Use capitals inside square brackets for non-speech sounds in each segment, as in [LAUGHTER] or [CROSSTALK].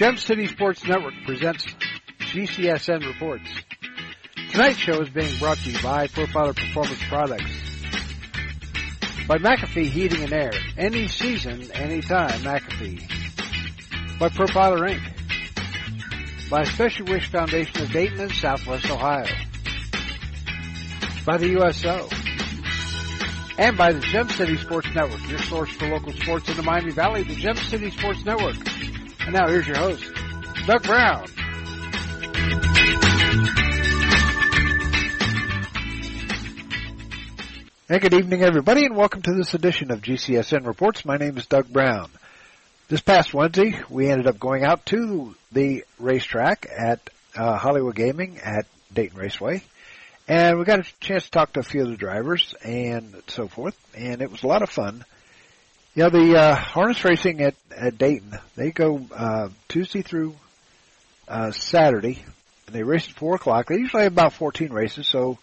Gem City Sports Network presents GCSN Reports. Tonight's show is being brought to you by Profiler Performance Products. By McAfee Heating and Air. Any season, anytime, McAfee. By Profiler Inc. By Special Wish Foundation of Dayton and Southwest Ohio. By the USO. And by the Gem City Sports Network, your source for local sports in the Miami Valley, the Gem City Sports Network. And now here's your host, Doug Brown. Hey, good evening, everybody, and welcome to this edition of GCSN Reports. My name is Doug Brown. This past Wednesday, we ended up going out to the racetrack at uh, Hollywood Gaming at Dayton Raceway, and we got a chance to talk to a few of the drivers and so forth, and it was a lot of fun. Know, the uh, harness racing at, at Dayton, they go uh, Tuesday through uh, Saturday, and they race at 4 o'clock. They usually have about 14 races, so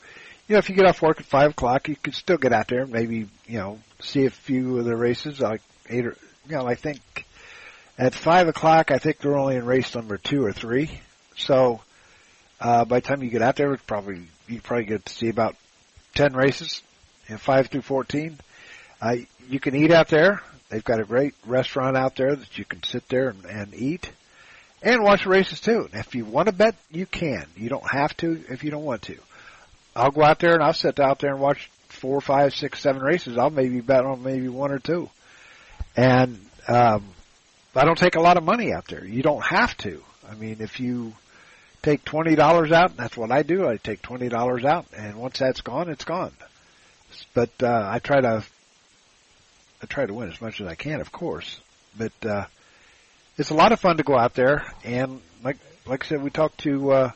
you know, if you get off work at five o'clock, you could still get out there and maybe, you know, see a few of the races, like eight or, you know, I think at five o'clock, I think they're only in race number two or three. So, uh, by the time you get out there, it's probably, you probably get to see about 10 races, you know, five through 14. Uh, you can eat out there. They've got a great restaurant out there that you can sit there and, and eat and watch the races too. And if you want to bet, you can. You don't have to if you don't want to. I'll go out there and I'll sit out there and watch four, five, six, seven races. I'll maybe bet on maybe one or two. And um, I don't take a lot of money out there. You don't have to. I mean, if you take twenty dollars out, that's what I do. I take twenty dollars out, and once that's gone, it's gone. But uh, I try to, I try to win as much as I can, of course. But uh, it's a lot of fun to go out there, and like like I said, we talked to uh,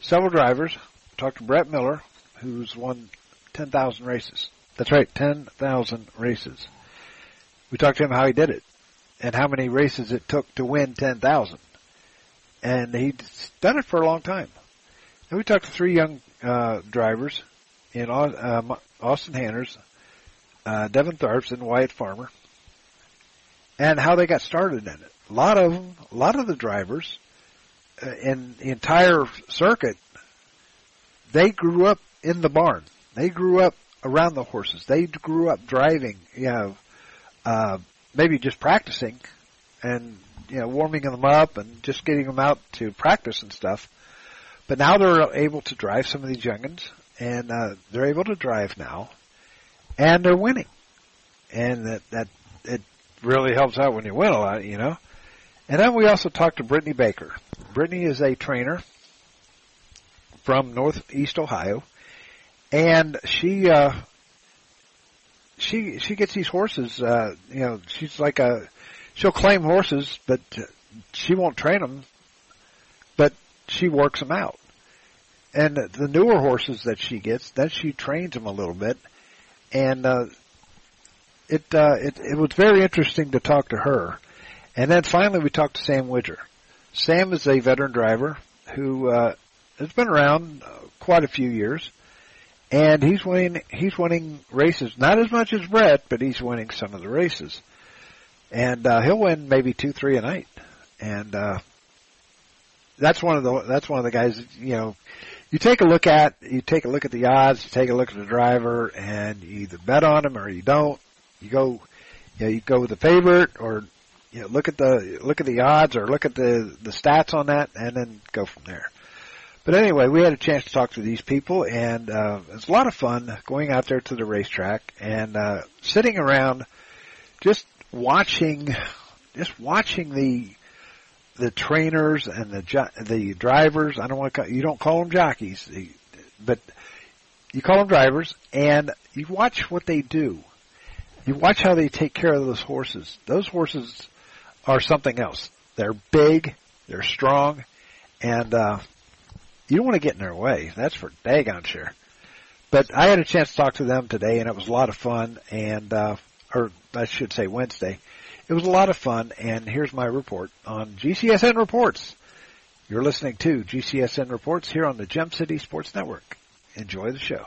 several drivers talked to Brett Miller, who's won 10,000 races. That's right, 10,000 races. We talked to him how he did it and how many races it took to win 10,000. And he's done it for a long time. And we talked to three young uh, drivers in uh, Austin Hanners, uh, Devin Tharps, and Wyatt Farmer, and how they got started in it. A lot of them, a lot of the drivers uh, in the entire circuit they grew up in the barn. They grew up around the horses. They grew up driving, you know, uh, maybe just practicing and, you know, warming them up and just getting them out to practice and stuff. But now they're able to drive some of these youngins and, uh, they're able to drive now and they're winning. And that, that, it really helps out when you win a lot, you know. And then we also talked to Brittany Baker. Brittany is a trainer from Northeast Ohio, and she uh, she she gets these horses. Uh, you know, she's like a she'll claim horses, but she won't train them, but she works them out. And the newer horses that she gets, then she trains them a little bit, and uh, it uh, it it was very interesting to talk to her. And then finally, we talked to Sam Widger. Sam is a veteran driver who uh, has been around uh, quite a few years, and he's winning. He's winning races, not as much as Brett, but he's winning some of the races, and uh, he'll win maybe two, three a night, and uh, that's one of the that's one of the guys. You know, you take a look at you take a look at the odds, you take a look at the driver, and you either bet on him or you don't. You go, you know, you go with the favorite, or you know, look at the look at the odds, or look at the the stats on that, and then go from there. But anyway, we had a chance to talk to these people, and uh, it's a lot of fun going out there to the racetrack and uh, sitting around, just watching, just watching the the trainers and the the drivers. I don't want to call, you don't call them jockeys, but you call them drivers, and you watch what they do. You watch how they take care of those horses. Those horses are something else. They're big, they're strong, and uh, you don't want to get in their way. That's for daggone sure. But I had a chance to talk to them today, and it was a lot of fun. And uh, or I should say Wednesday, it was a lot of fun. And here's my report on GCSN Reports. You're listening to GCSN Reports here on the Gem City Sports Network. Enjoy the show.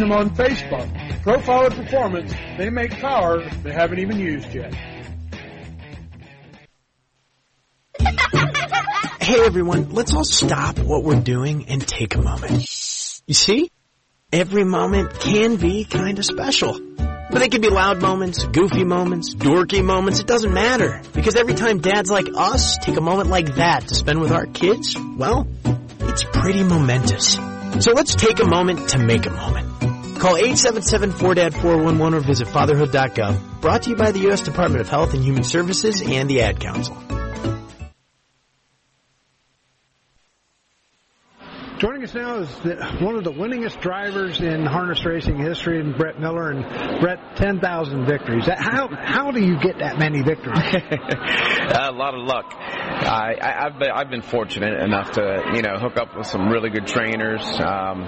them on Facebook. Profiler Performance, they make power they haven't even used yet. Hey everyone, let's all stop what we're doing and take a moment. You see? Every moment can be kind of special. But they can be loud moments, goofy moments, dorky moments, it doesn't matter. Because every time dads like us take a moment like that to spend with our kids, well, it's pretty momentous. So let's take a moment to make a moment. Call 877-4DAD-411 or visit fatherhood.gov. Brought to you by the U.S. Department of Health and Human Services and the Ad Council. Joining us now is the, one of the winningest drivers in harness racing history, and Brett Miller. And Brett, ten thousand victories. How how do you get that many victories? [LAUGHS] a lot of luck. I, I, have been, I've been fortunate enough to you know hook up with some really good trainers, um,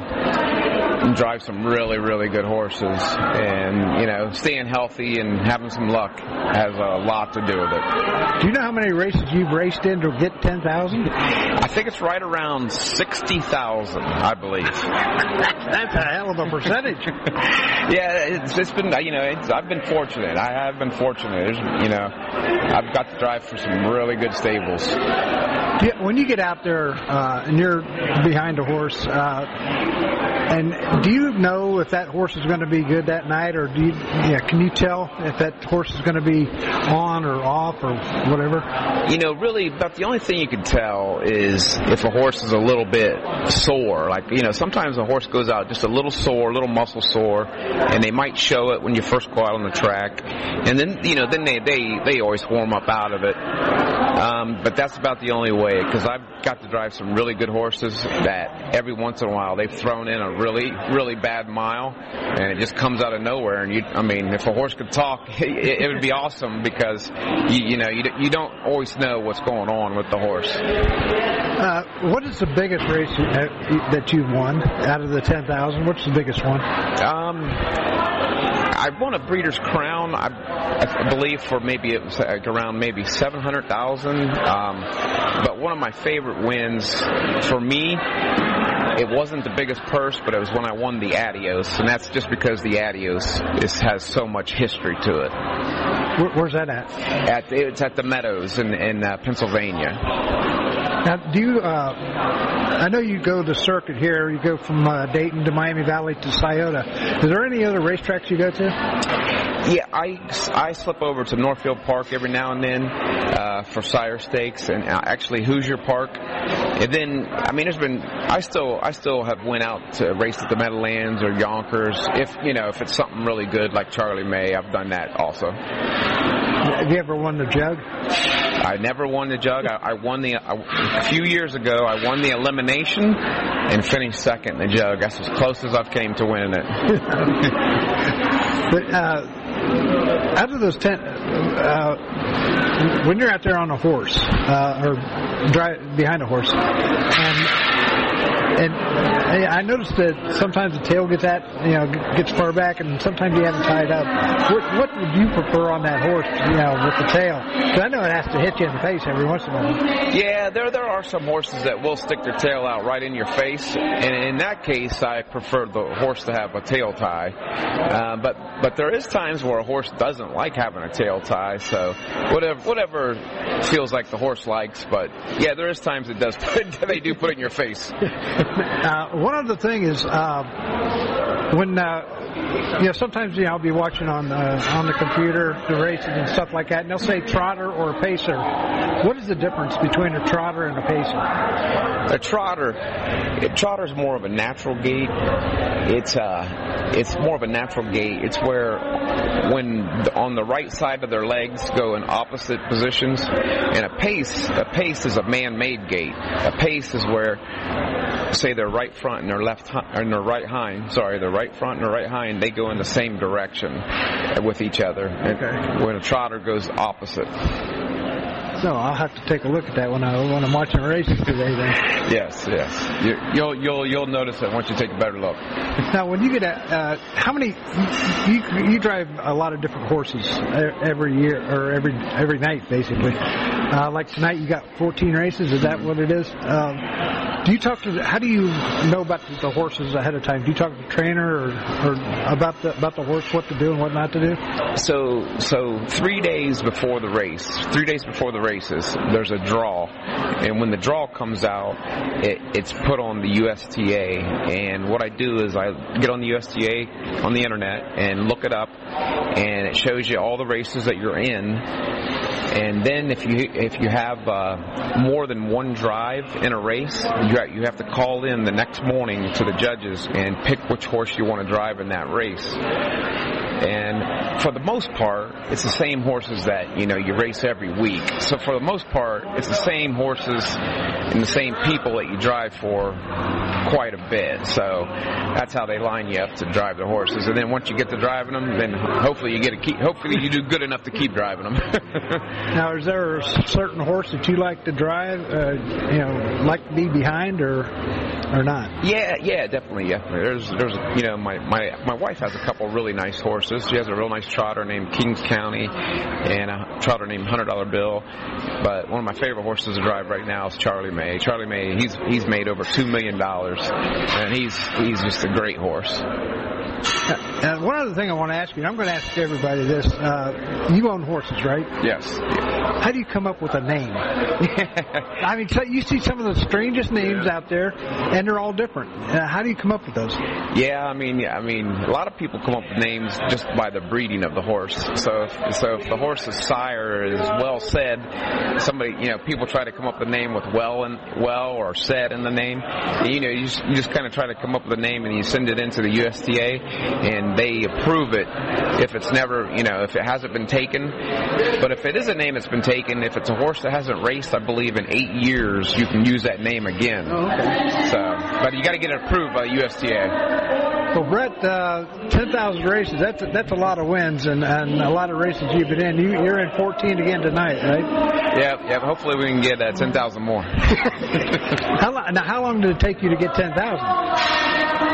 drive some really really good horses, and you know staying healthy and having some luck has a lot to do with it. Do you know how many races you've raced in to get ten thousand? I think it's right around sixty thousand thousand, I believe. [LAUGHS] That's a hell of a percentage. [LAUGHS] yeah, it's, it's been you know it's, I've been fortunate. I have been fortunate. There's, you know, I've got to drive for some really good stables. Yeah, when you get out there uh, and you're behind a horse, uh, and do you know if that horse is going to be good that night, or do you? Yeah, can you tell if that horse is going to be on or off or whatever? You know, really, about the only thing you can tell is if a horse is a little bit sore. Like you know, sometimes a horse goes out just a little sore, a little muscle sore, and they might show it when you first go out on the track, and then you know, then they they they always warm up out of it. Um, but that's about the only way because I've got to drive some really good horses that every once in a while they've thrown in a really, really bad mile, and it just comes out of nowhere. And you, I mean, if a horse could talk, [LAUGHS] it, it would be awesome because you, you know you, you don't always know what's going on with the horse. Uh, what is the biggest race that you've won out of the ten thousand? What's the biggest one? Um, I won a Breeders' Crown, I, I believe, for maybe it was like around maybe seven hundred thousand. Um, but one of my favorite wins for me it wasn't the biggest purse, but it was when I won the Adios, and that's just because the Adios is, has so much history to it. Where, where's that at? At it's at the Meadows in in uh, Pennsylvania. Now, do you? Uh, I know you go the circuit here. You go from uh, Dayton to Miami Valley to Scioto. Is there any other racetracks you go to? Yeah, I, I slip over to Northfield Park every now and then uh, for sire stakes, and uh, actually Hoosier Park. And then, I mean, there's been I still I still have went out to race at the Meadowlands or Yonkers if you know if it's something really good like Charlie May. I've done that also. Have you ever won the jug? I never won the jug. I, I won the a few years ago. I won the elimination and finished second in the jug. That's as close as I've came to winning it. [LAUGHS] but uh, out of those ten, uh, when you're out there on a horse uh, or drive behind a horse, and and I noticed that sometimes the tail gets at you know gets far back, and sometimes you have to tie it tied up. What, what would you prefer on that horse, you know, with the tail? Because I know it has to hit you in the face every once in a while. Yeah, there there are some horses that will stick their tail out right in your face, and in that case, I prefer the horse to have a tail tie. Uh, but but there is times where a horse doesn't like having a tail tie, so whatever whatever feels like the horse likes. But yeah, there is times it does put, [LAUGHS] they do put it in your face. [LAUGHS] [LAUGHS] uh, one other thing is uh, when uh, you know, sometimes you know I'll be watching on the on the computer the races and stuff like that, and they'll say trotter or pacer. What is the difference between a trotter and a pacer? A trotter, a trotter is more of a natural gait. It's uh, it's more of a natural gait. It's where when on the right side of their legs go in opposite positions, and a pace, a pace is a man-made gait. A pace is where say their right front and their left and their right hind, sorry, their right front and their right hind, they go in the same direction with each other. Okay. When a trotter goes opposite. So I'll have to take a look at that when I when I'm watching races today. Then. Yes, yes. You, you'll you'll you'll notice it once you take a better look. Now, when you get a, uh, how many you you drive a lot of different horses every year or every every night basically. Uh, like tonight, you got 14 races. Is that what it is? Um, do you talk to? The, how do you know about the horses ahead of time? Do you talk to the trainer or, or about the about the horse, what to do and what not to do? So so three days before the race, three days before the races, there's a draw, and when the draw comes out, it, it's put on the USTA. And what I do is I get on the USTA on the internet and look it up, and it shows you all the races that you're in and then if you if you have uh, more than one drive in a race, you have, to call in the next morning to the judges and pick which horse you want to drive in that race. And for the most part, it's the same horses that you know you race every week. So for the most part, it's the same horses and the same people that you drive for quite a bit. So that's how they line you up to drive the horses. And then once you get to driving them, then hopefully you get to keep. Hopefully you do good enough to keep driving them. [LAUGHS] now, is there a certain horse that you like to drive? Uh, you know, like to be behind or or not? Yeah, yeah, definitely. Yeah, there's there's you know my my my wife has a couple really nice horses. She has a real nice trotter named Kings County and a trotter named Hundred Dollar Bill. But one of my favorite horses to drive right now is Charlie May. Charlie May, he's he's made over two million dollars, and he's he's just a great horse. And one other thing I want to ask you, I'm going to ask everybody this. Uh, you own horses, right? Yes. How do you come up with a name? [LAUGHS] I mean, you see some of the strangest names out there, and they're all different. Uh, how do you come up with those? Yeah, I mean, yeah, I mean, a lot of people come up with names just by the breeding of the horse. So, if, so if the horse's sire is well said, somebody, you know, people try to come up with a name with well and well or said in the name. You know, you just, you just kind of try to come up with a name and you send it into the USTA, and they approve it if it's never, you know, if it hasn't been taken. But if it is a name that's been taken, if it's a horse that hasn't raced, I believe in eight years, you can use that name again. Oh, okay. So, but you got to get it approved by the USTA. Well, Brett, uh, 10,000 races, that's a, that's a lot of wins and, and a lot of races you've been in. You, you're in 14 again tonight, right? Yeah, yeah. Hopefully we can get uh, 10,000 more. [LAUGHS] how, long, now, how long did it take you to get 10,000?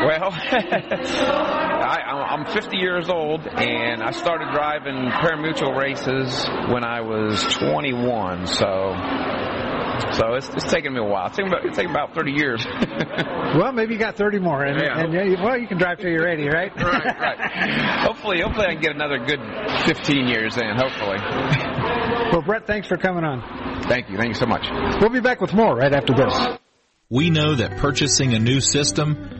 Well, [LAUGHS] I, am 50 years old, and I started driving pari-mutuel races when I was 21. So so it's, it's taken me a while. It's taken about, it's taken about 30 years. [LAUGHS] well, maybe you got 30 more. And, yeah. and yeah, well, you can drive till you're 80, right? right, right. [LAUGHS] Hopefully, hopefully I can get another good 15 years in, hopefully. well, Brett, thanks for coming on. Thank you. Thank you so much. We'll be back with more right after this. We know that purchasing a new system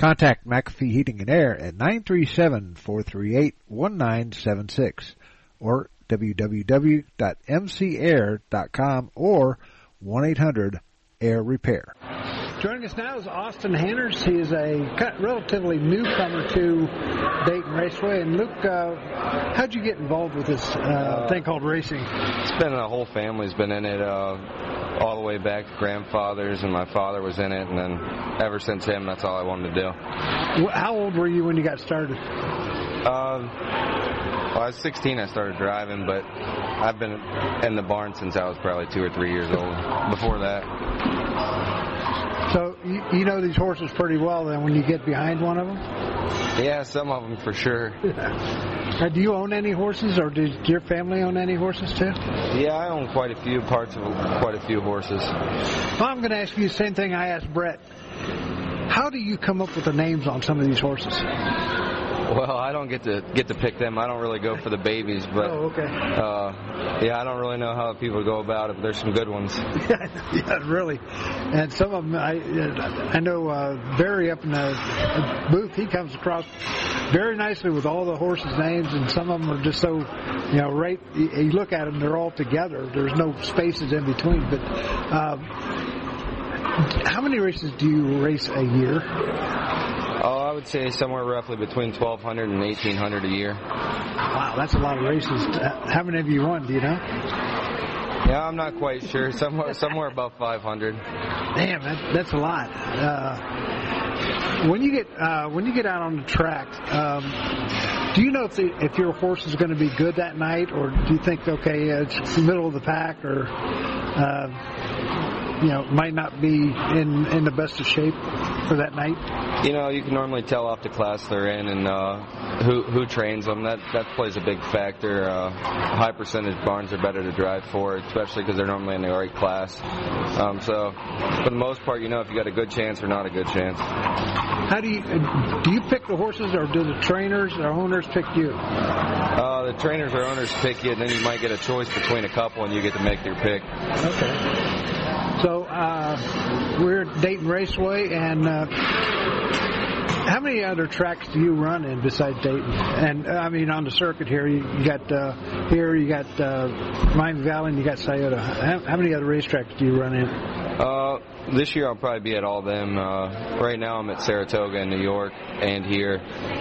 Contact McAfee Heating and Air at 937-438-1976 or www.mcair.com or 1-800-AIR Repair. Joining us now is Austin Hanners. He is a relatively newcomer to Dayton Raceway. And Luke, uh, how'd you get involved with this uh, thing called racing? It's been a whole family's been in it, uh, all the way back to grandfathers, and my father was in it, and then ever since him, that's all I wanted to do. How old were you when you got started? Um, well, I was 16. I started driving, but I've been in the barn since I was probably two or three years old. Before that. So you, you know these horses pretty well then when you get behind one of them. Yeah, some of them for sure. [LAUGHS] Do you own any horses, or does your family own any horses too? Yeah, I own quite a few parts of quite a few horses. Well, I'm going to ask you the same thing I asked Brett. How do you come up with the names on some of these horses? [LAUGHS] Well, I don't get to get to pick them. I don't really go for the babies, but Oh, okay. uh, yeah, I don't really know how people go about it. But there's some good ones. [LAUGHS] yeah, really. And some of them, I I know uh, Barry up in the booth, he comes across very nicely with all the horses' names, and some of them are just so, you know, right. You look at them, they're all together. There's no spaces in between. But um, how many races do you race a year? Would say somewhere roughly between 1,200 and 1,800 a year. Wow, that's a lot of races. How many have you won? Do you know? Yeah, I'm not quite sure. [LAUGHS] Somewhere somewhere above 500. Damn, that, that's a lot. Uh, when you get uh, when you get out on the track, um, do you know if the, if your horse is going to be good that night, or do you think okay, it's the middle of the pack, or uh, you know, might not be in in the best of shape for that night? You know, you can normally tell off the class they're in and uh, who who trains them. That that plays a big factor. Uh, high percentage barns are better to drive for, especially because they're normally in the right class. Um, so, for the most part, you know if you got a good chance or not a good chance. How do you do you pick the horses, or do the trainers or owners pick you? Uh, the trainers or owners pick you, and then you might get a choice between a couple, and you get to make your pick. Okay. So uh, we're at Dayton Raceway, and uh, how many other tracks do you run in besides Dayton? And I mean, on the circuit here, you, you got uh, here, you got uh, Miami Valley, and you got Scioto. How, how many other racetracks do you run in? Uh, this year I'll probably be at all of them. Uh, right now I'm at Saratoga in New York and here,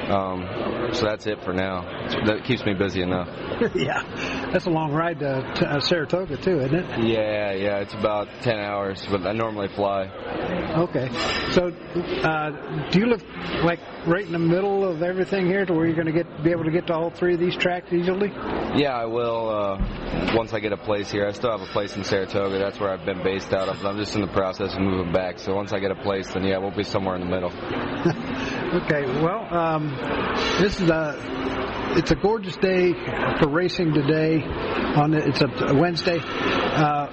um, so that's it for now. That keeps me busy enough. [LAUGHS] yeah, that's a long ride to, to uh, Saratoga too, isn't it? Yeah, yeah, it's about ten hours, but I normally fly. Okay. So, uh, do you live like right in the middle of everything here, to where you're going to get be able to get to all three of these tracks easily? Yeah, I will uh, once I get a place here. I still have a place in Saratoga. That's where I've been based out of. But I'm just in the process moving back. So once I get a place, then yeah, we'll be somewhere in the middle. [LAUGHS] Okay, well, um, this is a it's a gorgeous day for racing today. On the, it's a Wednesday. Uh,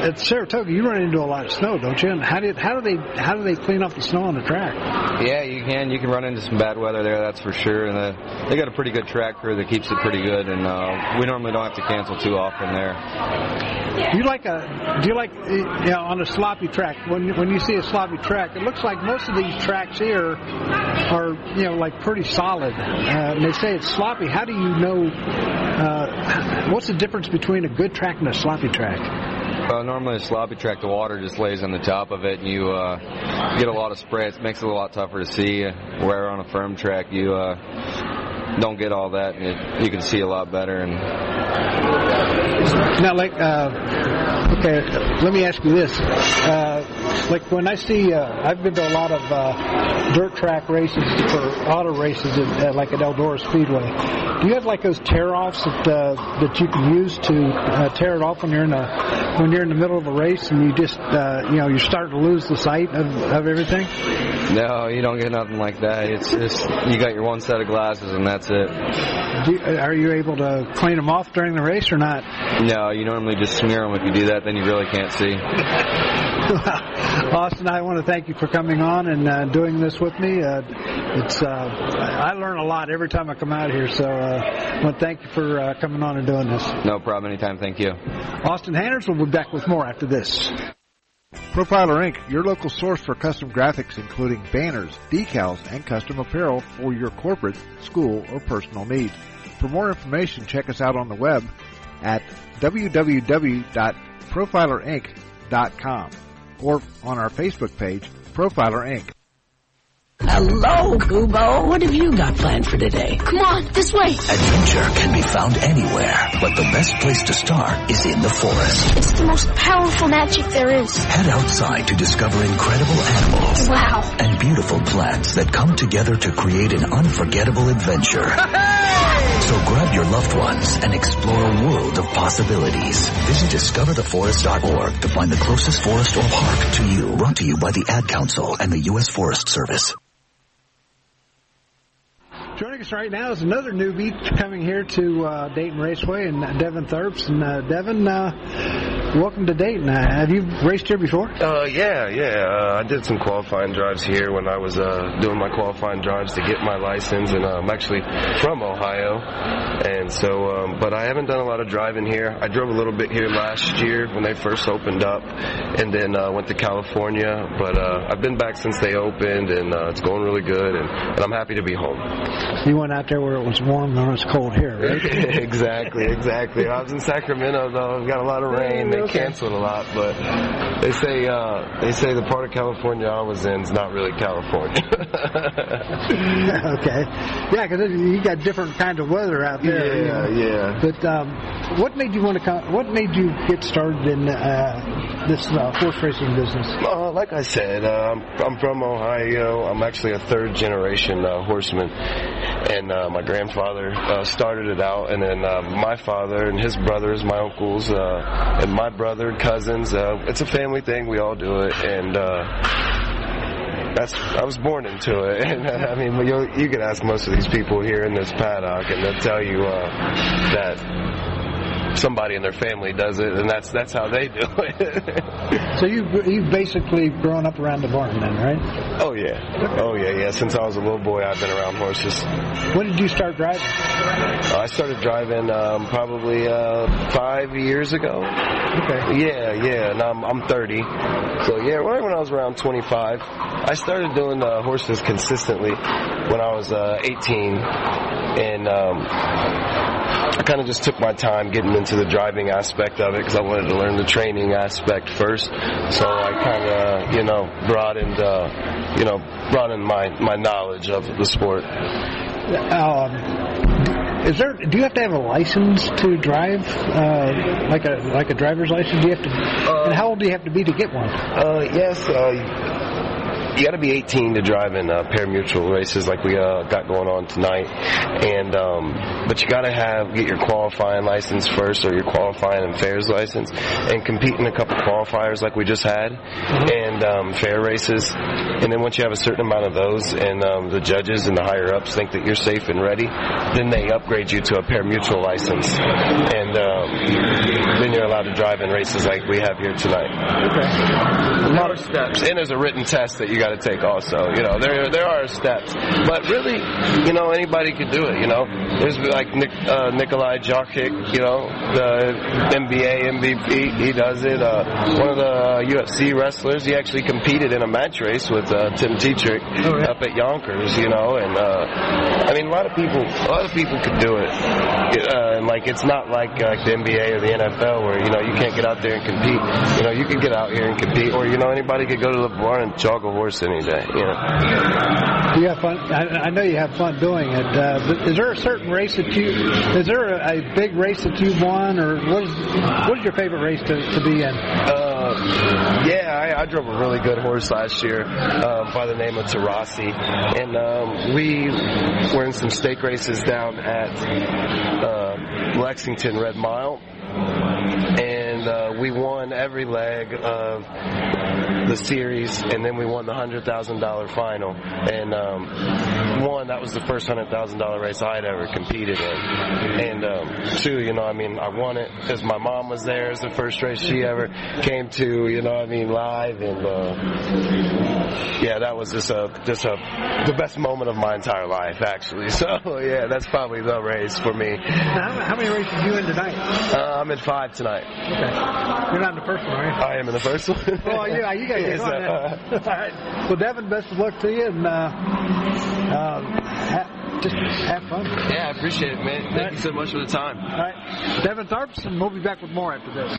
at Saratoga, you run into a lot of snow, don't you? And how did how do they how do they clean up the snow on the track? Yeah, you can. You can run into some bad weather there, that's for sure. And uh, they got a pretty good track crew that keeps it pretty good. And uh, we normally don't have to cancel too often there. Do you like a do you like you know on a sloppy track when when you see a sloppy track? It looks like most of these tracks here are you know like pretty solid. Uh, and they say it's sloppy. How do you know? Uh, what's the difference between a good track and a sloppy track? Uh, normally, a sloppy track, the water just lays on the top of it, and you uh, get a lot of spray. It makes it a lot tougher to see. Where on a firm track, you uh, don't get all that, and it, you can see a lot better. And Now, like, uh, okay, let me ask you this. Uh, like when I see, uh, I've been to a lot of uh, dirt track races for auto races, at, uh, like at Eldora Speedway. Do you have like those tear offs that uh, that you can use to uh, tear it off when you're in a when you're in the middle of a race and you just uh, you know you're starting to lose the sight of, of everything? no, you don't get nothing like that. It's just you got your one set of glasses, and that's it. Do you, are you able to clean them off during the race or not? No, you normally just smear them. If you do that, then you really can't see. [LAUGHS] Austin, I want to thank you for coming on and uh, doing this with me. Uh, it's uh, I learn a lot every time I come out here, so uh, I want to thank you for uh, coming on and doing this. No problem. Anytime. Thank you. Austin Hanners will be back with more after this. Profiler Inc., your local source for custom graphics including banners, decals, and custom apparel for your corporate, school, or personal needs. For more information, check us out on the web at www.profilerinc.com or on our Facebook page, Profiler Inc. Hello, Kubo. What have you got planned for today? Come on, this way. Adventure can be found anywhere, but the best place to start is in the forest. It's the most powerful magic there is. Head outside to discover incredible animals Wow. and beautiful plants that come together to create an unforgettable adventure. [LAUGHS] So grab your loved ones and explore a world of possibilities. Visit discovertheforest.org to find the closest forest or park to you. Brought to you by the Ad Council and the U.S. Forest Service. Joining us right now is another newbie coming here to uh, Dayton Raceway, and Devin Tharps. And uh, Devin, uh, welcome to Dayton. Uh, have you raced here before? Uh, yeah, yeah. Uh, I did some qualifying drives here when I was uh, doing my qualifying drives to get my license, and uh, I'm actually from Ohio, and so. Um, but I haven't done a lot of driving here. I drove a little bit here last year when they first opened up, and then uh, went to California. But uh, I've been back since they opened, and uh, it's going really good, and, and I'm happy to be home. You went out there where it was warm and it was cold here, right? [LAUGHS] exactly, exactly. I was in Sacramento though. Got a lot of rain. They canceled a lot, but they say uh, they say the part of California I was in is not really California. [LAUGHS] okay. Yeah, because you got different kinds of weather out there. you Yeah, know. yeah. But um, what made you want to come? What made you get started in uh, this uh, horse racing business? Uh, like I said, uh, I'm, from Ohio. I'm actually a third generation uh, horseman, and uh, my grandfather uh, started it out, and then my father and his brothers, my uncles, and my brother, cousins. It's a family thing. We all do it, and. That's I was born into it, [LAUGHS] and I mean you you can ask most of these people here in this paddock, and they'll tell you uh, that somebody in their family does it, and that's that's how they do it. [LAUGHS] So you you've basically grown up around the barn then, right? oh yeah, oh yeah, yeah. Since I was a little boy, I've been around horses. When did you start driving? I started driving um, probably uh, five years ago. Okay. Yeah, yeah. And I'm I'm 30, so yeah, right when I was around 25, I started doing uh, horses consistently when I was uh, 18, and um, I kind of just took my time getting into the driving aspect of it because I wanted to learn the training aspect first. So I kind of, you know, broadened, uh, you know, broadened my my knowledge of the sport. Um, is there? Do you have to have a license to drive, uh, like a like a driver's license? Do you have to? and how old do you have to be to get one? Uh, yes, uh, you got to be 18 to drive in uh, pari-mutuel races like we uh, got going on tonight, and um, but you got to have get your qualifying license first or your qualifying and fairs license, and compete in a couple qualifiers like we just had, and um, fair races, and then once you have a certain amount of those, and um, the judges and the higher ups think that you're safe and ready, then they upgrade you to a pari-mutuel license, and um, then you're allowed to drive in races like we have here tonight. Okay. A lot of steps, and there's a written test that you got to take also. You know, there there are steps, but really, you know, anybody could do it. You know, there's like Nick, uh, Nikolai Jokic, you know, the NBA MVP, he does it. Uh, one of the UFC wrestlers, he actually competed in a match race with uh, Tim Tetrick up at Yonkers. You know, and uh, I mean, a lot of people, a lot of people could do it. Uh, and like, it's not like the NBA or the NFL where you know you can't get out there and compete. You know, you can get out here and compete, or you know, anybody could go to the barn and jog a horse any day. You know. You have fun? I, I know you have fun doing it. Uh, but is there a certain race that you? Is there a, a big race that you've won, or what is what is your favorite race to, to be in? Uh, yeah, I, I drove a really good horse last year uh, by the name of Tarasi, and um, we were in some stake races down at uh, Lexington Red Mile. And we won every leg of the series, and then we won the hundred thousand dollar final. And um, one, that was the first hundred thousand dollar race I'd ever competed in. And um, two, you know, I mean, I won it because my mom was there. It was the first race she ever came to. You know, what I mean, live, and uh, yeah, that was just a just a the best moment of my entire life, actually. [LAUGHS] So yeah, that's probably the race for me. How, how many races are you in tonight? Uh, I'm in five tonight. Okay. You're not in the first one, are you? I am in the first one. [LAUGHS] Oh, yeah, you got to Yes, get on uh. All right. Well, Devin, best of luck to you, and uh, uh, ha- just have fun. Yeah, I appreciate it, man. Thank you so much for the time. All right. Devin Tharps, and we'll be back with more after this.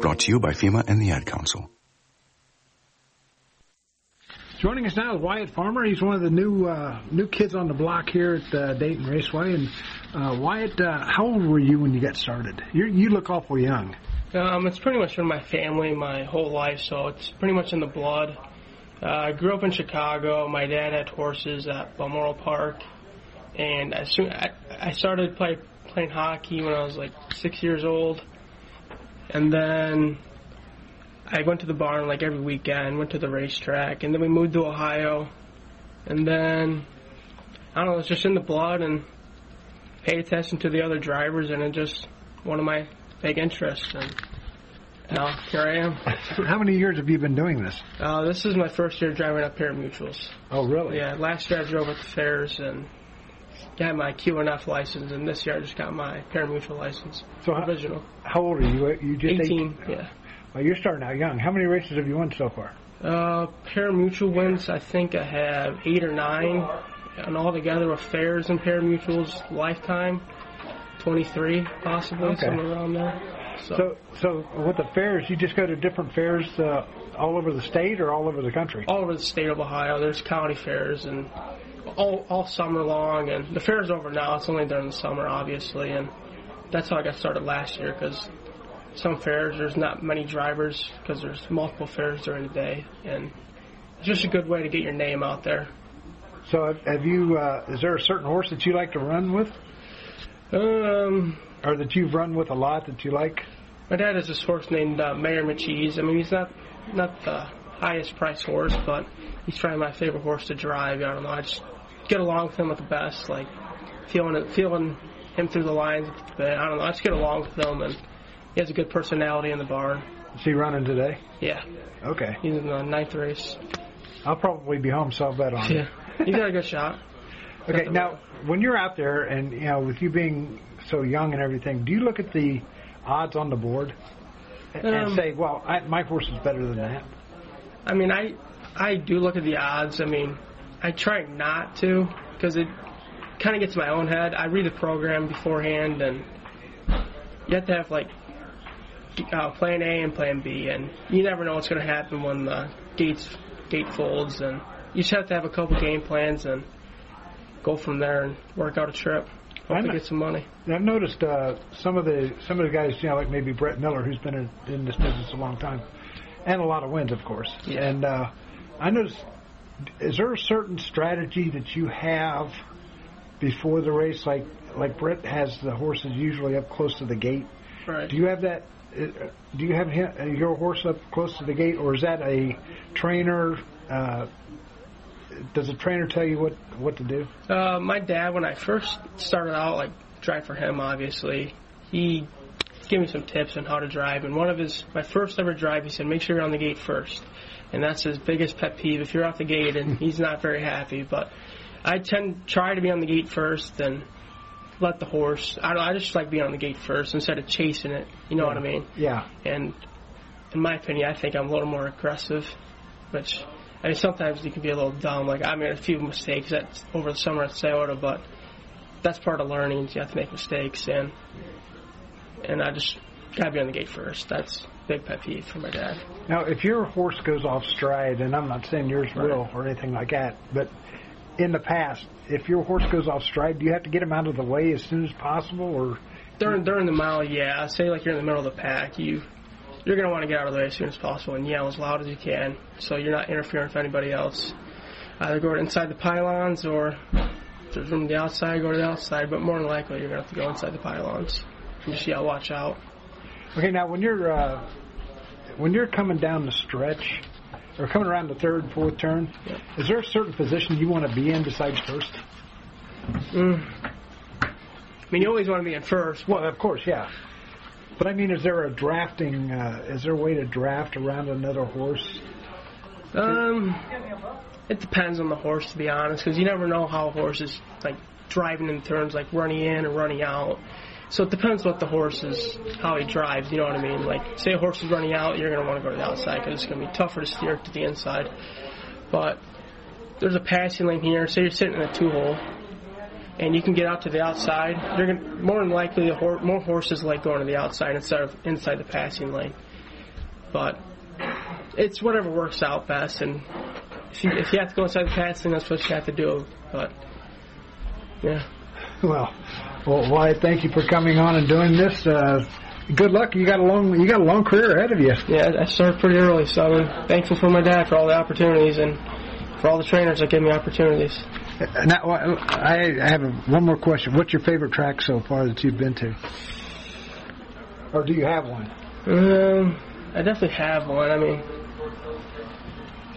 Brought to you by FEMA and the Ad Council. Joining us now is Wyatt Farmer. He's one of the new uh, new kids on the block here at uh, Dayton Raceway. And uh, Wyatt, uh, how old were you when you got started? you you look awful young. Um, it's pretty much in my family my whole life, so it's pretty much in the blood. Uh, I grew up in Chicago. My dad had horses at Balmoral Park, and as soon I, I started play, playing hockey when I was like six years old, and then I went to the barn like every weekend. Went to the racetrack, and then we moved to Ohio, and then I don't know. It's just in the blood, and paid attention to the other drivers, and it just one of my big interests. And now here I am. How many years have you been doing this? Uh, this is my first year driving up here at Pari-Mutuels. Oh, really? Yeah, last year I drove at the fairs and got my QNF license, and this year I just got my Pari-Mutuel license. So provisional. How old are you? You just 18. Yeah. Well, you're starting out young. How many races have you won so far? Uh, Pari-Mutuel wins. I think I have eight or nine, and all together with fairs and Pari-Mutuels lifetime, 23 possibly Okay. somewhere around there. So, So, so with the fairs, you just go to different fairs uh, all over the state or all over the country? all over the state of Ohio, there's county fairs and all all summer long. And the fair's over now. It's only during the summer, obviously, and that's how I got started last year because some fairs there's not many drivers because there's multiple fairs during the day, and it's just a good way to get your name out there. So, have- you? Uh, is there a certain horse that you like to run with, Um, or that you've run with a lot that you like? my dad has this horse named uh, Mayor McCheese. I mean, he's not not the highest priced horse, but he's probably my favorite horse to drive. I don't know. I just get along with him at the best, like feeling it, feeling him through the lines. But I don't know. I just get along with him, and he has a good personality in the barn. Is he running today? Yeah, Okay. he's in the ninth race. I'll probably be home, so I'll bet on it. Yeah, he's got a good shot. [LAUGHS] Okay, now when you're out there, and you know, with you being so young and everything, do you look at the odds on the board and, and Um, say, "Well, I, my horse is better than that"? I mean, I I do look at the odds. I mean, I try not to because it kind of gets my own head. I read the program beforehand, and you have to have like uh, plan A and plan B, and you never know what's going to happen when the gates gate folds, and you just have to have a couple game plans and go from there and work out a trip. Hope to get some money. I've noticed uh, some of the some of the guys, you know, like maybe Brett Miller, who's been in, in this business a long time, and a lot of wins, of course. Yeah. And uh, I noticed, is there a certain strategy that you have before the race, like like Brett has the horses usually up close to the gate? Right. Do you have that? uh, Do you have uh, your horse up close to the gate, or is that a trainer? Uh, does a trainer tell you what what to do? Uh, my dad, when I first started out, like drive for him, obviously, he gave me some tips on how to drive. And one of his, my first ever drive, he said, make sure you're on the gate first. And that's his biggest pet peeve. If you're off the gate, and [LAUGHS] he's not very happy. But I tend try to be on the gate first, and let the horse. I don't. I just like being on the gate first instead of chasing it. You know what I mean? Yeah. And in my opinion, I think I'm a little more aggressive, which I mean sometimes you can be a little dumb. Like I made a few mistakes at, over the summer at Scioto, but that's part of learning. You have to make mistakes, and and I just gotta be on the gate first. That's big pet peeve for my dad. Now, if your horse goes off stride, and I'm not saying yours will or anything like that, but in the past, if your horse goes off stride, do you have to get him out of the way as soon as possible, or During during the mile, yeah. Say like you're in the middle of the pack, you you're gonna want to get out of the way as soon as possible and yell as loud as you can, so you're not interfering with anybody else. Either go inside the pylons or if there's room to the outside, go to the outside. But more than likely, you're gonna have to go inside the pylons. And just yell, watch out. Okay, now when you're uh, when you're coming down the stretch or coming around the third, fourth turn, is there a certain position you want to be in besides first? Mm. I mean, you always want to be in first. Well, of course, yeah. But I mean, is there a drafting? Uh, is there a way to draft around another horse? Um, it depends on the horse, to be honest, because you never know how a horse is like driving in turns, like running in or running out. So it depends what the horse is, how he drives. You know what I mean? Like, say a horse is running out, you're going to want to go to the outside because it's going to be tougher to steer to the inside. But there's a passing lane here. Say you're sitting in a two hole, and you can get out to the outside. You're gonna, more than likely, the hor- more horses like going to the outside instead of inside the passing lane. But it's whatever works out best. And if you, if you have to go inside the passing, that's what you have to do. But yeah. Well, well, why? Thank you for coming on and doing this. Uh, good luck. You got a long, you got a long career ahead of you. Yeah, I started pretty early, so I'm thankful for my dad for all the opportunities and for all the trainers that gave me opportunities. Now, I have one more question. What's your favorite track so far that you've been to, or do you have one? Um, I definitely have one. I mean,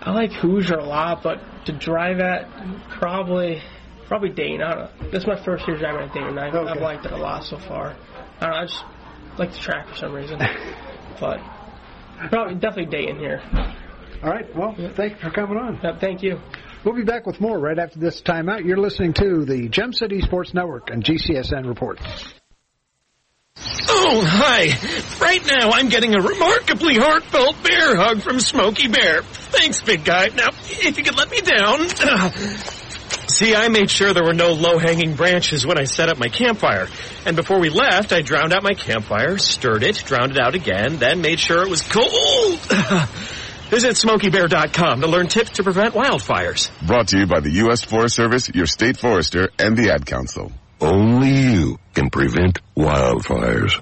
I like Hoosier a lot, but to drive at probably probably Dayton. I don't know. This is my first year driving at Dayton. I, Okay. I've liked it a lot so far. I don't know. I just like the track for some reason, [LAUGHS] but probably definitely Dayton here. All right. Well, thank you for coming on. Yep, thank you. We'll be back with more right after this timeout. You're listening to the Gem City Sports Network and GCSN Reports. Oh, hi. Right now I'm getting a remarkably heartfelt bear hug from Smokey Bear. Thanks, big guy. Now, if you could let me down. [CLEARS THROAT] See, I made sure there were no low-hanging branches when I set up my campfire. And before we left, I drowned out my campfire, stirred it, drowned it out again, then made sure it was cold. [LAUGHS] Visit SmokeyBear.com to learn tips to prevent wildfires. Brought to you by the U.S. Forest Service, your state forester, and the Ad Council. Only you can prevent wildfires.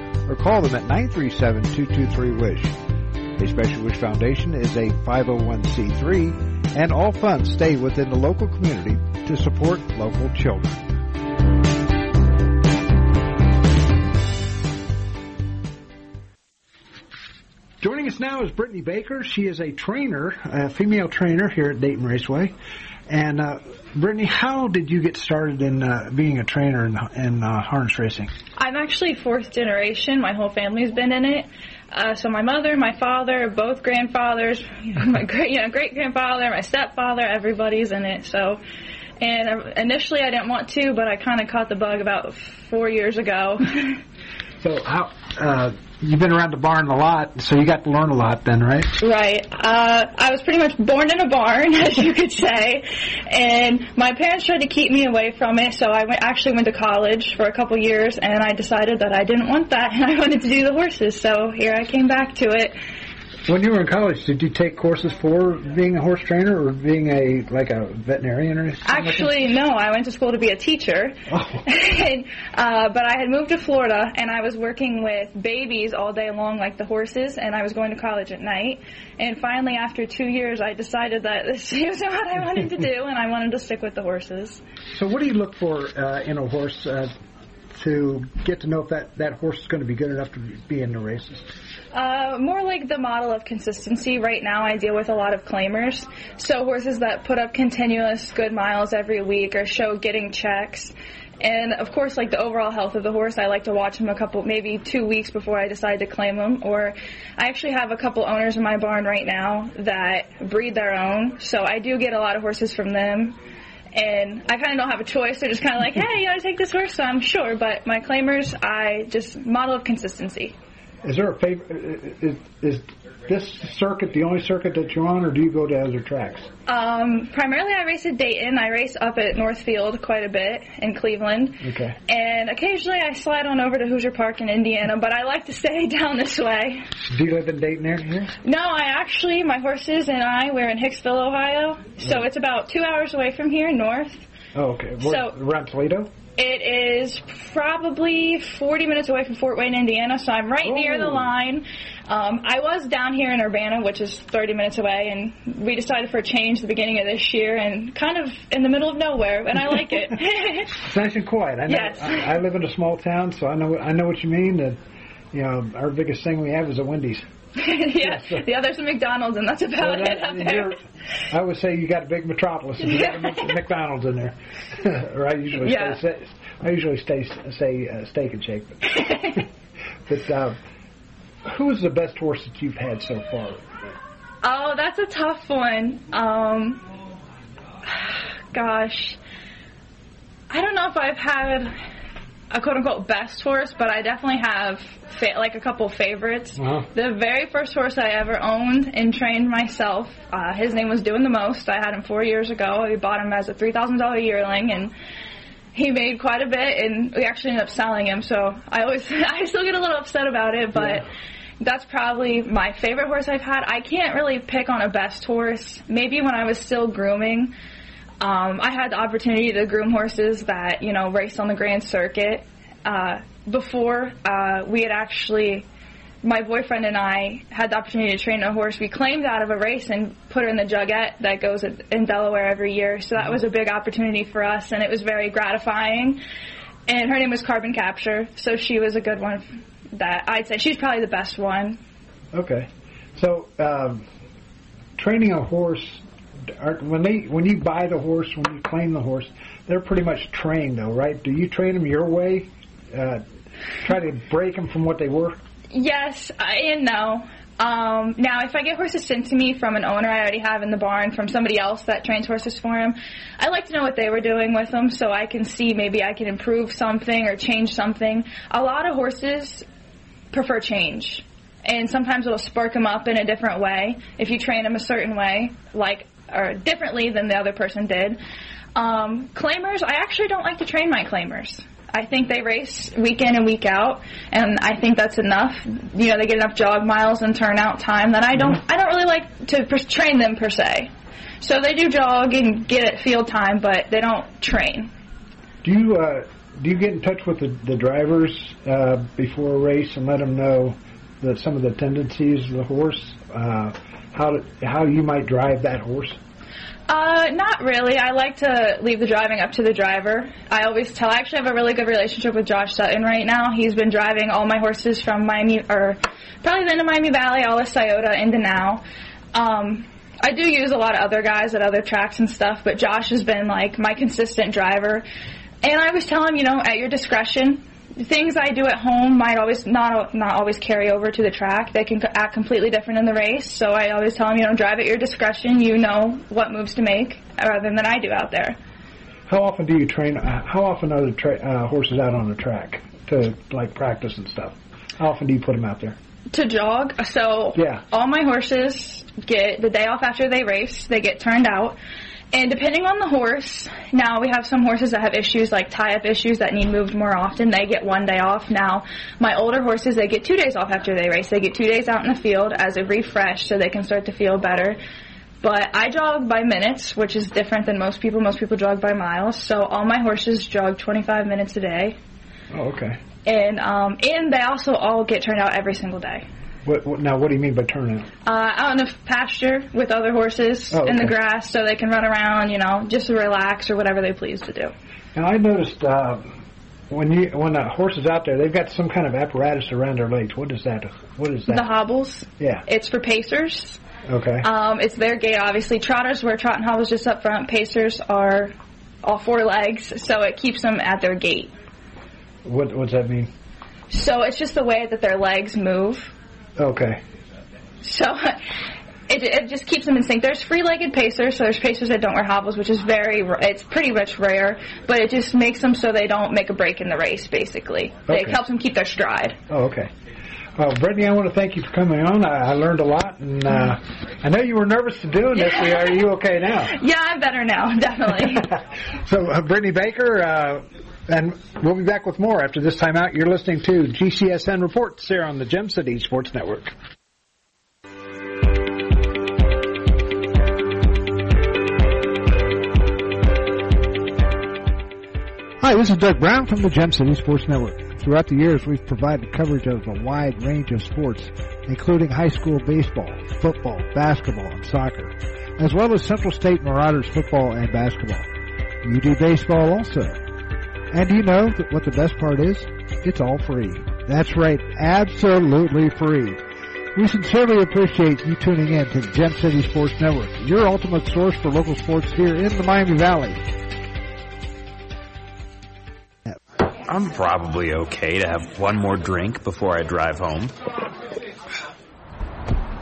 or call them at 937-223-WISH. A Special Wish Foundation is a 501c3, and all funds stay within the local community to support local children. Joining us now is Brittany Baker. She is a trainer, a female trainer here at Dayton Raceway. And uh, Brittany, how did you get started in uh, being a trainer in, in uh, harness racing? I'm actually fourth generation. My whole family's been in it. Uh, so my mother, my father, both grandfathers, [LAUGHS] my great, you know, great grandfather, my stepfather, everybody's in it. So, and uh, initially I didn't want to, but I kind of caught the bug about four years ago. [LAUGHS] So how uh, you've been around the barn a lot, so you got to learn a lot then, right? Right. Uh, I was pretty much born in a barn, [LAUGHS] as you could say, and my parents tried to keep me away from it. So I went, actually went to college for a couple years, and I decided that I didn't want that, [LAUGHS] and I wanted to do the horses. So here I came back to it. When you were in college, did you take courses for being a horse trainer or being a like a veterinarian or something? Actually, no. I went to school to be a teacher, [LAUGHS] and, uh, but I had moved to Florida, and I was working with babies all day long, like the horses, and I was going to college at night. And finally, after two years, I decided that [LAUGHS] this was what I wanted to do, and I wanted to stick with the horses. So what do you look for uh, in a horse uh, to get to know if that, that horse is going to be good enough to be in the races? Uh, more like the model of consistency. Right now, I deal with a lot of claimers. So horses that put up continuous good miles every week or show getting checks. And of course, like the overall health of the horse, I like to watch him a couple, maybe two weeks before I decide to claim him. Or I actually have a couple owners in my barn right now that breed their own, so I do get a lot of horses from them. And I kind of don't have a choice. They're just kind of like, hey, you got to take this horse, so I'm sure. But my claimers, I just model of consistency. Is there a favorite? Is, is this circuit the only circuit that you're on, or do you go to other tracks? Um, primarily, I race at Dayton. I race up at Northfield quite a bit in Cleveland. Okay. And occasionally I slide on over to Hoosier Park in Indiana, but I like to stay [LAUGHS] down this way. Do you live in Dayton area? No, I actually, my horses and I, we're in Hicksville, Ohio. So it's about two hours away from here, north. Oh, okay. What, So- around Toledo? It is probably 40 minutes away from Fort Wayne, Indiana, so I'm right near the line. Um, I was down here in Urbana, which is 30 minutes away, and we decided for a change at the beginning of this year, and kind of in the middle of nowhere, and I like it. It's [LAUGHS] nice and quiet. I know. Yes. I, I live in a small town, so I know. I know what you mean. That you know, our biggest thing we have is a Wendy's. [LAUGHS] yeah, yeah, there's a McDonald's, and that's about Well, that- it up there. I would say you got a big metropolis. If you got a [LAUGHS] McDonald's in there, [LAUGHS] or I usually Yeah. stay, I usually stay say uh, steak and shake. But, but uh, who is the best horse that you've had so far? Oh, that's a tough one. Um, gosh, I don't know if I've had a quote unquote best horse, but I definitely have fa- like a couple favorites. Uh-huh. The very first horse I ever owned and trained myself, uh, his name was Doing the Most. I had him four years ago. We bought him as a three thousand dollar yearling, and he made quite a bit, and we actually ended up selling him. So I always, [LAUGHS] I still get a little upset about it, but. That's probably my favorite horse I've had. I can't really pick on a best horse. Maybe when I was still grooming, um, I had the opportunity to groom horses that you know raced on the Grand Circuit. Uh, before uh, we had actually, my boyfriend and I had the opportunity to train a horse. We claimed out of a race and put her in the Jugette that goes in Delaware every year. So that was a big opportunity for us, and it was very gratifying. And her name was Carbon Capture, so she was a good one. That I'd say she's probably the best one. Okay, so um, training a horse. Are, when they when you buy the horse, when you claim the horse, they're pretty much trained, though, right? Do you train them your way? Uh, try to break them from what they were. Yes and no. Um, now, if I get horses sent to me from an owner I already have in the barn, from somebody else that trains horses for him, I like to know what they were doing with them so I can see maybe I can improve something or change something. A lot of horses prefer change. And sometimes it'll spark them up in a different way if you train them a certain way, like or differently than the other person did. Um, claimers, I actually don't like to train my claimers. I think they race week in and week out, and I think that's enough. You know, they get enough jog miles and turnout time that I don't. I don't really like to train them per se. So they do jog and get field time, but they don't train. Do you uh, do you get in touch with the, the drivers uh, before a race and let them know that some of the tendencies of the horse, uh, how to, how you might drive that horse? Uh, not really. I like to leave the driving up to the driver. I always tell. I actually have a really good relationship with Josh Sutton right now. He's been driving all my horses from Miami, or probably the end of Miami Valley, all of Scioto into now. Um, I do use a lot of other guys at other tracks and stuff, but Josh has been like my consistent driver. And I always tell him, you know, at your discretion. Things I do at home might always not not always carry over to the track. They can act completely different in the race. So I always tell them, you know, drive at your discretion. You know what moves to make, rather than I do out there. How often do you train? Uh, how often are the tra- uh, horses out on the track to like practice and stuff? How often do you put them out there? to jog. So Yeah. all my horses get the day off after they race. They get turned out. And depending on the horse, now we have some horses that have issues like tie-up issues that need moved more often. They get one day off. Now, my older horses, they get two days off after they race. They get two days out in the field as a refresh so they can start to feel better. But I jog by minutes, which is different than most people. Most people jog by miles. So all my horses jog 25 minutes a day. Oh, okay. And, um, and they also all get turned out every single day. What, what now? What do you mean by turnout? uh, out in the pasture with other horses Oh, in the grass so they can run around, you know, just to relax or whatever they please to do. And I noticed uh, when you when a horse is out there, they've got some kind of apparatus around their legs. What is that? What is that? The hobbles, yeah. it's for pacers. Okay. Um, it's their gait, obviously. Trotters wear trot and hobbles just up front. Pacers are all four legs, so it keeps them at their gait. What does that mean? So it's just the way that their legs move. Okay. So [LAUGHS] it, it just keeps them in sync. There's free-legged pacers, so there's pacers that don't wear hobbles, which is very, it's pretty much rare, but it just makes them so they don't make a break in the race, basically. Okay. It helps them keep their stride. Oh, okay. Well, Brittany, I want to thank you for coming on. I, I learned a lot, and uh, I know you were nervous to doing this. Are you okay now? [LAUGHS] Yeah, I'm better now, definitely. [LAUGHS] So, uh, Brittany Baker, uh, and we'll be back with more after this time out. You're listening to GCSN Reports here on the Gem City Sports Network. Hi, this is Doug Brown from the Gem City Sports Network. Throughout the years, we've provided coverage of a wide range of sports, including high school baseball, football, basketball, and soccer, as well as Central State Marauders football and basketball. You do baseball also. And you know what the best part is? It's all free. That's right, absolutely free. We sincerely appreciate you tuning in to the Gem City Sports Network, your ultimate source for local sports here in the Miami Valley. I'm probably okay to have one more drink before I drive home.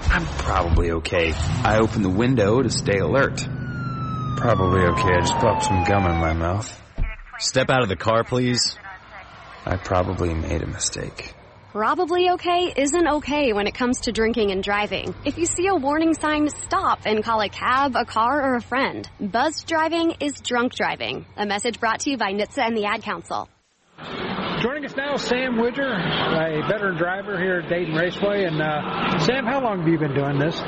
I'm probably okay. I open the window to stay alert. Probably okay. I just popped some gum in my mouth. Step out of the car, please. I probably made a mistake. Probably okay isn't okay when it comes to drinking and driving. If you see a warning sign, stop and call a cab, a car, or a friend. Buzzed driving is drunk driving. A message brought to you by NHTSA and the Ad Council. Joining us now, Sam Widger, a veteran driver here at Dayton Raceway. And uh, Sam, how long have you been doing this?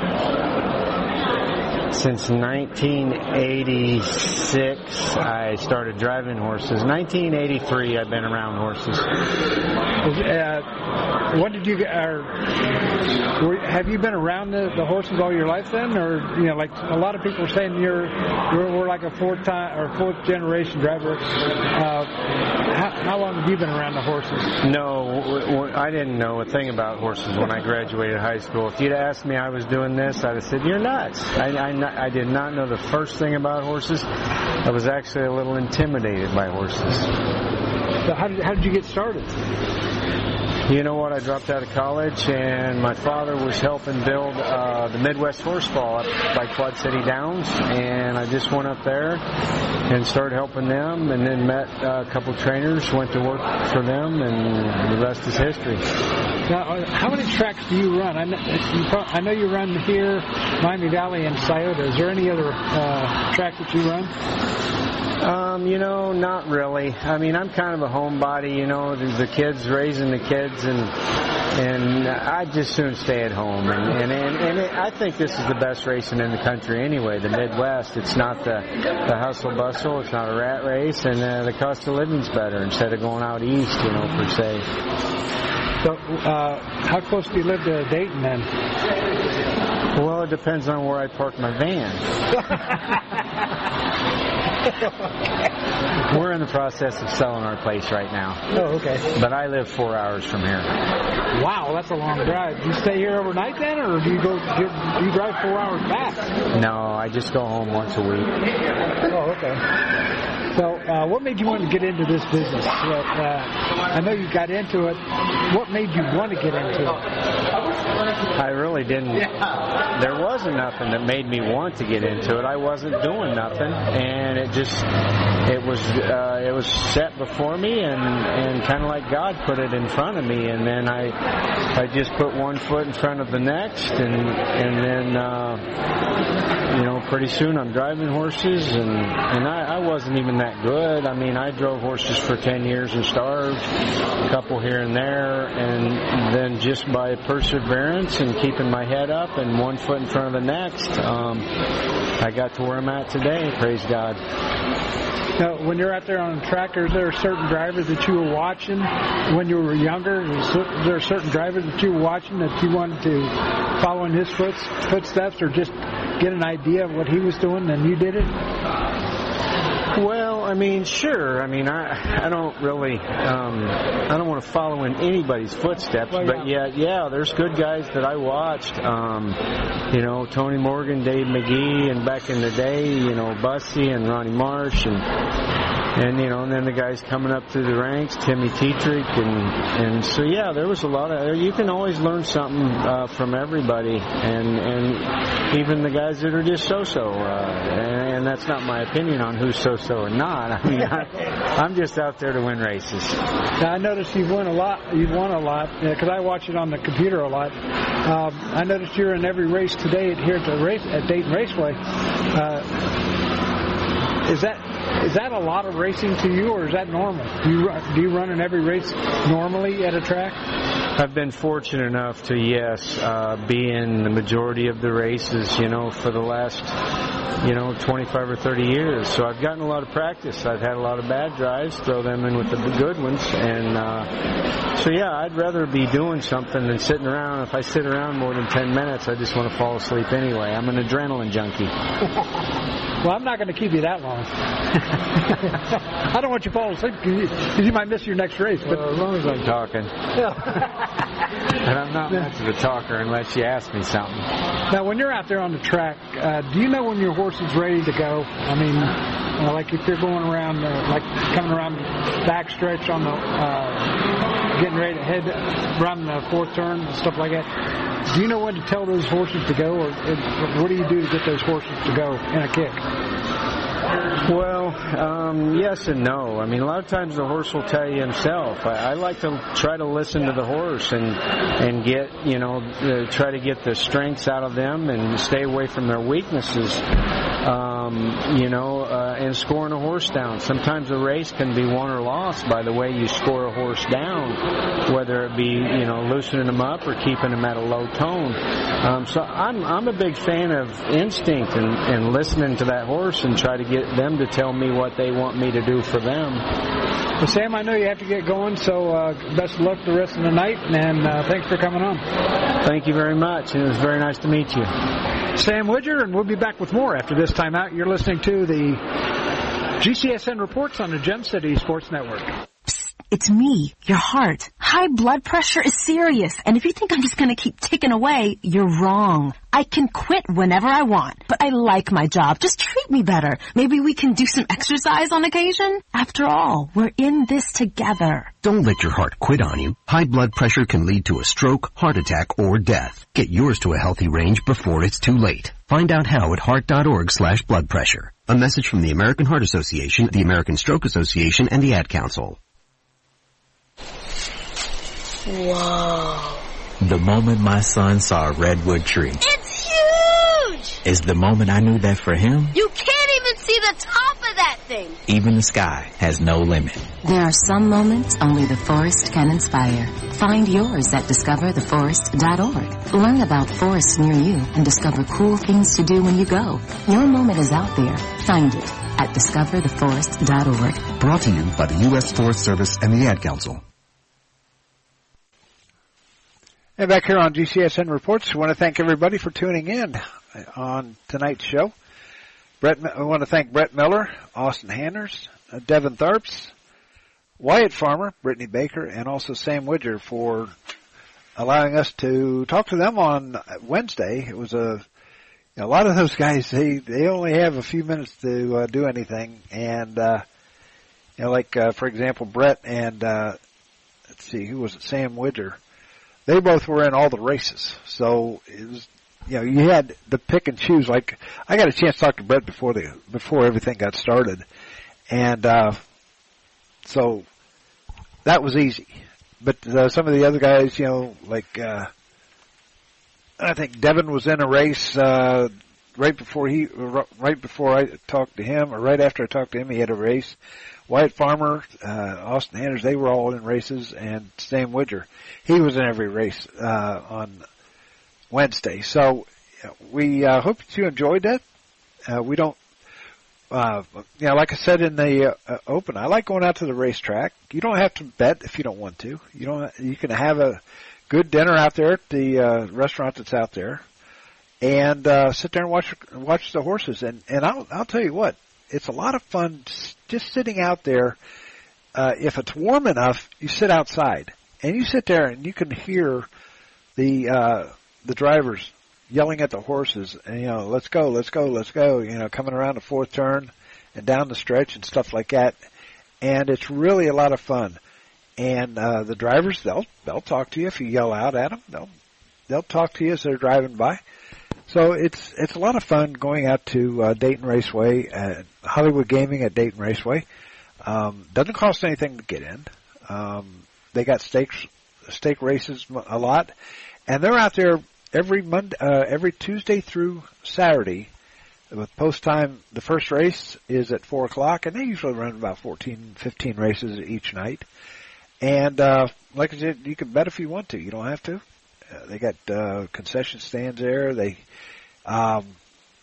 Since 1986, I started driving horses. 1983, I've been around horses. Uh, what did you? Were, have you been around the, the horses all your life then, or you know, like a lot of people are saying you're you're, we're like a fourth time or fourth generation driver. Uh, how, how long have you been around the horses? No, w- w- I didn't know a thing about horses when I graduated high school. If you'd asked me I was doing this, I'd have said, you're nuts. I, I, not- I did not know the first thing about horses. I was actually a little intimidated by horses. So how did how did you get started? You know what? I dropped out of college, and my father was helping build uh, the Midwest Horseball up by Quad City Downs, and I just went up there and started helping them, and then met uh, a couple trainers, went to work for them, and the rest is history. Now, uh, how many tracks do you run? I know you, I know you run here, Miami Valley, and Scioto. Is there any other uh, track that you run? Um, you know, not really. I mean, I'm kind of a homebody. You know, the, the kids raising the kids, and and I just soon stay at home. And and and, and it, I think this is the best racing in the country anyway. The Midwest. It's not the the hustle bustle. It's not a rat race, and uh, the cost of living's better instead of going out east. You know, per se. So, uh, how close do you live to Dayton then? Well, it depends on where I park my van. [LAUGHS] [LAUGHS] We're in the process of selling our place right now. Oh, okay. But I live four hours from here. Wow, that's a long drive. Do you stay here overnight then, or do you go? Do you, do you drive four hours back? No, I just go home once a week. Oh, okay. So, uh, what made you want to get into this business? Uh, uh, I know you got into it. What made you want to get into it? I really didn't. There wasn't nothing that made me want to get into it. I wasn't doing nothing, and it just it was uh, it was set before me, and and kind of like God put it in front of me, and then I I just put one foot in front of the next, and and then uh, you know pretty soon I'm driving horses, and and I, I wasn't even that good. I mean, I drove horses for ten years and starved, a couple here and there, and then just by perseverance and keeping my head up and one foot in front of the next, um, I got to where I'm at today. Praise God. Now, when you're out there on tractors, there are certain drivers that you were watching when you were younger. Is there a certain driver that you were watching that you wanted to follow in his footsteps, or just get an idea of what he was doing and you did it? Well, I mean, sure. I mean, I I don't really um, I don't want to follow in anybody's footsteps, Well, but yeah, yeah, there's good guys that I watched. Um, you know, Tony Morgan, Dave Magee, and back in the day, you know, Bussy and Ronnie Marsh, and and you know, and then the guys coming up through the ranks, Timmy Tetrick, and and so yeah, there was a lot of. You can always learn something uh, from everybody, and and even the guys that are just so-so. Uh, and, and that's not my opinion on who's so-so or not. [LAUGHS] I mean, I, I'm just out there to win races. Now I noticed you've won a lot. You've won a lot because I watch it on the computer a lot. Um, I noticed you're in every race today here at the race at Dayton Raceway. Uh, is that is that a lot of racing to you, or is that normal? Do you ru- do you run in every race normally at a track? I've been fortunate enough to, yes, uh, be in the majority of the races, you know, for the last, you know, 25 or 30 years. So I've gotten a lot of practice. I've had a lot of bad drives, throw them in with the good ones. And, uh, so yeah, I'd rather be doing something than sitting around. If I sit around more than 10 minutes, I just want to fall asleep anyway. I'm an adrenaline junkie. [LAUGHS] Well, I'm not going to keep you that long. [LAUGHS] I don't want you to fall asleep because you, might miss your next race. But Well, as long as I'm talking. [LAUGHS] [LAUGHS] and I'm not much of a talker unless you ask me something. Now, when you're out there on the track, uh, do you know when your horse is ready to go? I mean, uh, like if you're going around, uh, like coming around the backstretch on the, uh, getting ready to head around the fourth turn and stuff like that. Do you know when to tell those horses to go, or, or what do you do to get those horses to go in a kick? Well, um, yes and no. I mean, a lot of times the horse will tell you himself. I, I like to try to listen to the horse and and get you know uh, try to get the strengths out of them and stay away from their weaknesses. Um, you know, uh, and scoring a horse down. Sometimes a race can be won or lost by the way you score a horse down, whether it be you know loosening them up or keeping them at a low tone. Um, so I'm I'm a big fan of instinct and, and listening to that horse and try to get them to tell me what they want me to do for them. Well, Sam, I know you have to get going, so uh, best of luck the rest of the night, and uh, thanks for coming on. Thank you very much, it was very nice to meet you. Sam Widger, and we'll be back with more after this time out. You're listening to the GCSN reports on the Gem City Sports Network. It's me, your heart. High blood pressure is serious, and if you think I'm just gonna keep ticking away, you're wrong. I can quit whenever I want, but I like my job. Just treat me better. Maybe we can do some exercise on occasion? After all, we're in this together. Don't let your heart quit on you. High blood pressure can lead to a stroke, heart attack, or death. Get yours to a healthy range before it's too late. Find out how at heart.org slash blood pressure. A message from the American Heart Association, the American Stroke Association, and the Ad Council. Whoa. The moment my son saw a redwood tree It's huge! is the moment I knew that for him, You of even the sky has no limit. There are some moments only the forest can inspire. Find yours at discovertheforest.org. Learn about forests near you and discover cool things to do when you go. Your moment is out there. Find it at discovertheforest.org. Brought to you by the U.S. Forest Service and the Ad Council. And back here on GCSN Reports, I want to thank everybody for tuning in on tonight's show. Brett, I want to thank Brett Miller, Austin Hanners, uh, Devin Tharps, Wyatt Farmer, Brittany Baker, and also Sam Widger for allowing us to talk to them on Wednesday. It was a a lot of those guys they they only have a few minutes to uh, do anything, and uh, you know, like uh, for example, Brett and uh, let's see, who was it? Sam Widger. They both were in all the races, so it was you know you had to pick and choose. Like I got a chance to talk to Brett before the before everything got started, and uh, so that was easy. But uh, some of the other guys, you know, like uh, I think Devin was in a race uh, right before he, right before I talked to him, or right after I talked to him, he had a race. Wyatt Farmer, uh, Austin Hanners, they were all in races, and Sam Widger, he was in every race uh, on Wednesday. So we uh, hope that you enjoyed that. Uh, we don't, uh, you know, like I said in the uh, open, I like going out to the racetrack. You don't have to bet if you don't want to. You don't. You can have a good dinner out there at the uh, restaurant that's out there, and uh, sit there and watch watch the horses. And and I'll I'll tell you what, it's a lot of fun just sitting out there. Uh, if it's warm enough, you sit outside and you sit there and you can hear the uh, the drivers yelling at the horses and you know let's go let's go let's go you know coming around the fourth turn and down the stretch and stuff like that. And it's really a lot of fun. And uh the drivers they'll they'll talk to you if you yell out at them they'll they'll talk to you as they're driving by. So it's it's a lot of fun going out to uh, Dayton Raceway at Hollywood Gaming at Dayton Raceway. Um doesn't cost anything to get in. Um they got stakes stake races a lot. And they're out there every Monday, uh, every Tuesday through Saturday. With post time, the first race is at four o'clock, and they usually run about 14, 15 races each night. And uh, like I said, you can bet if you want to. You don't have to. Uh, they got uh, concession stands there. They um,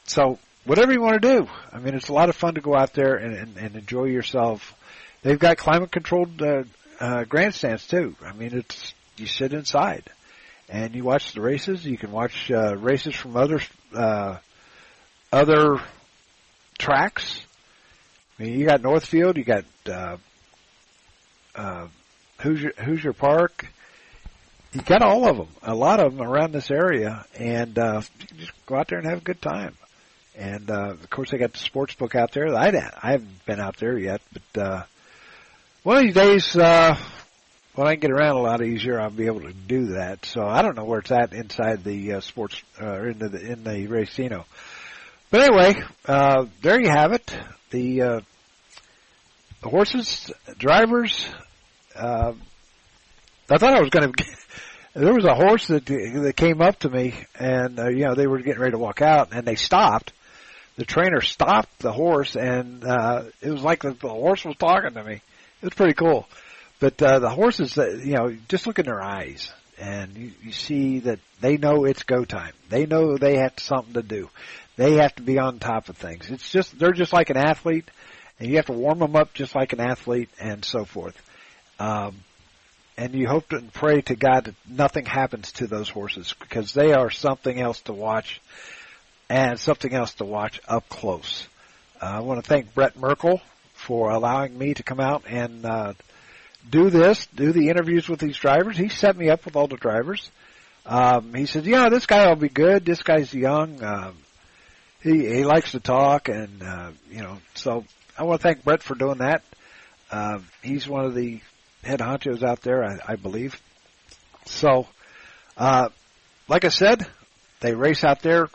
so whatever you want to do. I mean, it's a lot of fun to go out there and, and, and enjoy yourself. They've got climate controlled uh, uh, grandstands too. I mean, it's you sit inside and you watch the races. You can watch uh, races from other uh, other tracks. I mean, you got Northfield, you got uh, uh, Hoosier, Hoosier Park. You got all of them, a lot of them around this area, and uh, just go out there and have a good time. And uh, of course, they got the sports book out there. I I haven't been out there yet, but uh, one of these days. Uh, when I get around a lot easier, I'll be able to do that. So I don't know where it's at inside the uh, sports uh, into the in the racino. But anyway, uh, there you have it. The uh, the horses, drivers. Uh, I thought I was going to. There was a horse that that came up to me, and uh, you know they were getting ready to walk out, and they stopped. The trainer stopped the horse, and uh, it was like the, the horse was talking to me. It was pretty cool. But uh, the horses, uh, you know, just look in their eyes, and you, you see that they know it's go time. They know they have something to do. They have to be on top of things. It's just they're just like an athlete, and you have to warm them up just like an athlete, and so forth. Um, and you hope and pray to God that nothing happens to those horses because they are something else to watch, and something else to watch up close. Uh, I want to thank Brett Merkel for allowing me to come out and uh, do this, do the interviews with these drivers. He set me up with all the drivers. Um, he said, "Yeah, this guy will be good. This guy's young. Um, he he likes to talk, and uh, you know." So I want to thank Brett for doing that. Uh, he's one of the head honchos out there, I, I believe. So, uh, like I said, they race out there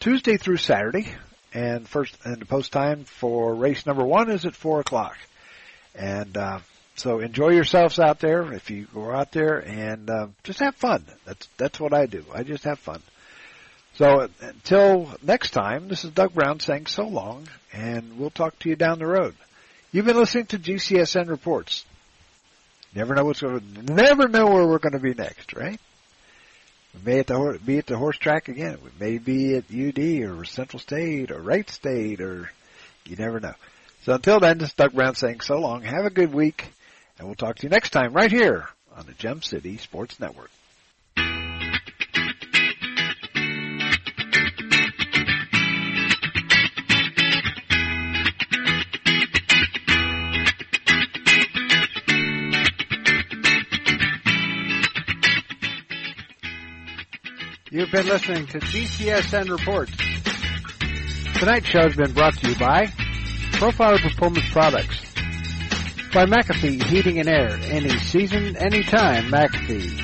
Tuesday through Saturday, and first and the post time for race number one is at four o'clock. And uh, so enjoy yourselves out there if you go out there and uh, just have fun. That's that's what I do. I just have fun. So until next time, this is Doug Brown saying so long, and we'll talk to you down the road. You've been listening to GCSN reports. Never know what's going. to Never know where we're going to be next, right? We may at the be at the horse track again. We may be at UD or Central State or Wright State, or you never know. So until then, this is Doug Brown saying so long. Have a good week. And we'll talk to you next time right here on the Gem City Sports Network. You've been listening to GCSN Reports. Tonight's show has been brought to you by Profiler Performance Products by McAfee Heating and Air. Any season, any time, McAfee.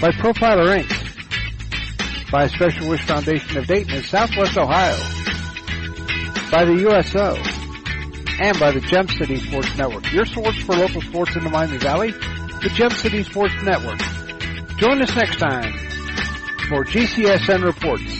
By Profiler Inc. By Special Wish Foundation of Dayton in Southwest Ohio. By the USO. And by the Gem City Sports Network. Your source for local sports in the Miami Valley, the Gem City Sports Network. Join us next time for GCSN Reports.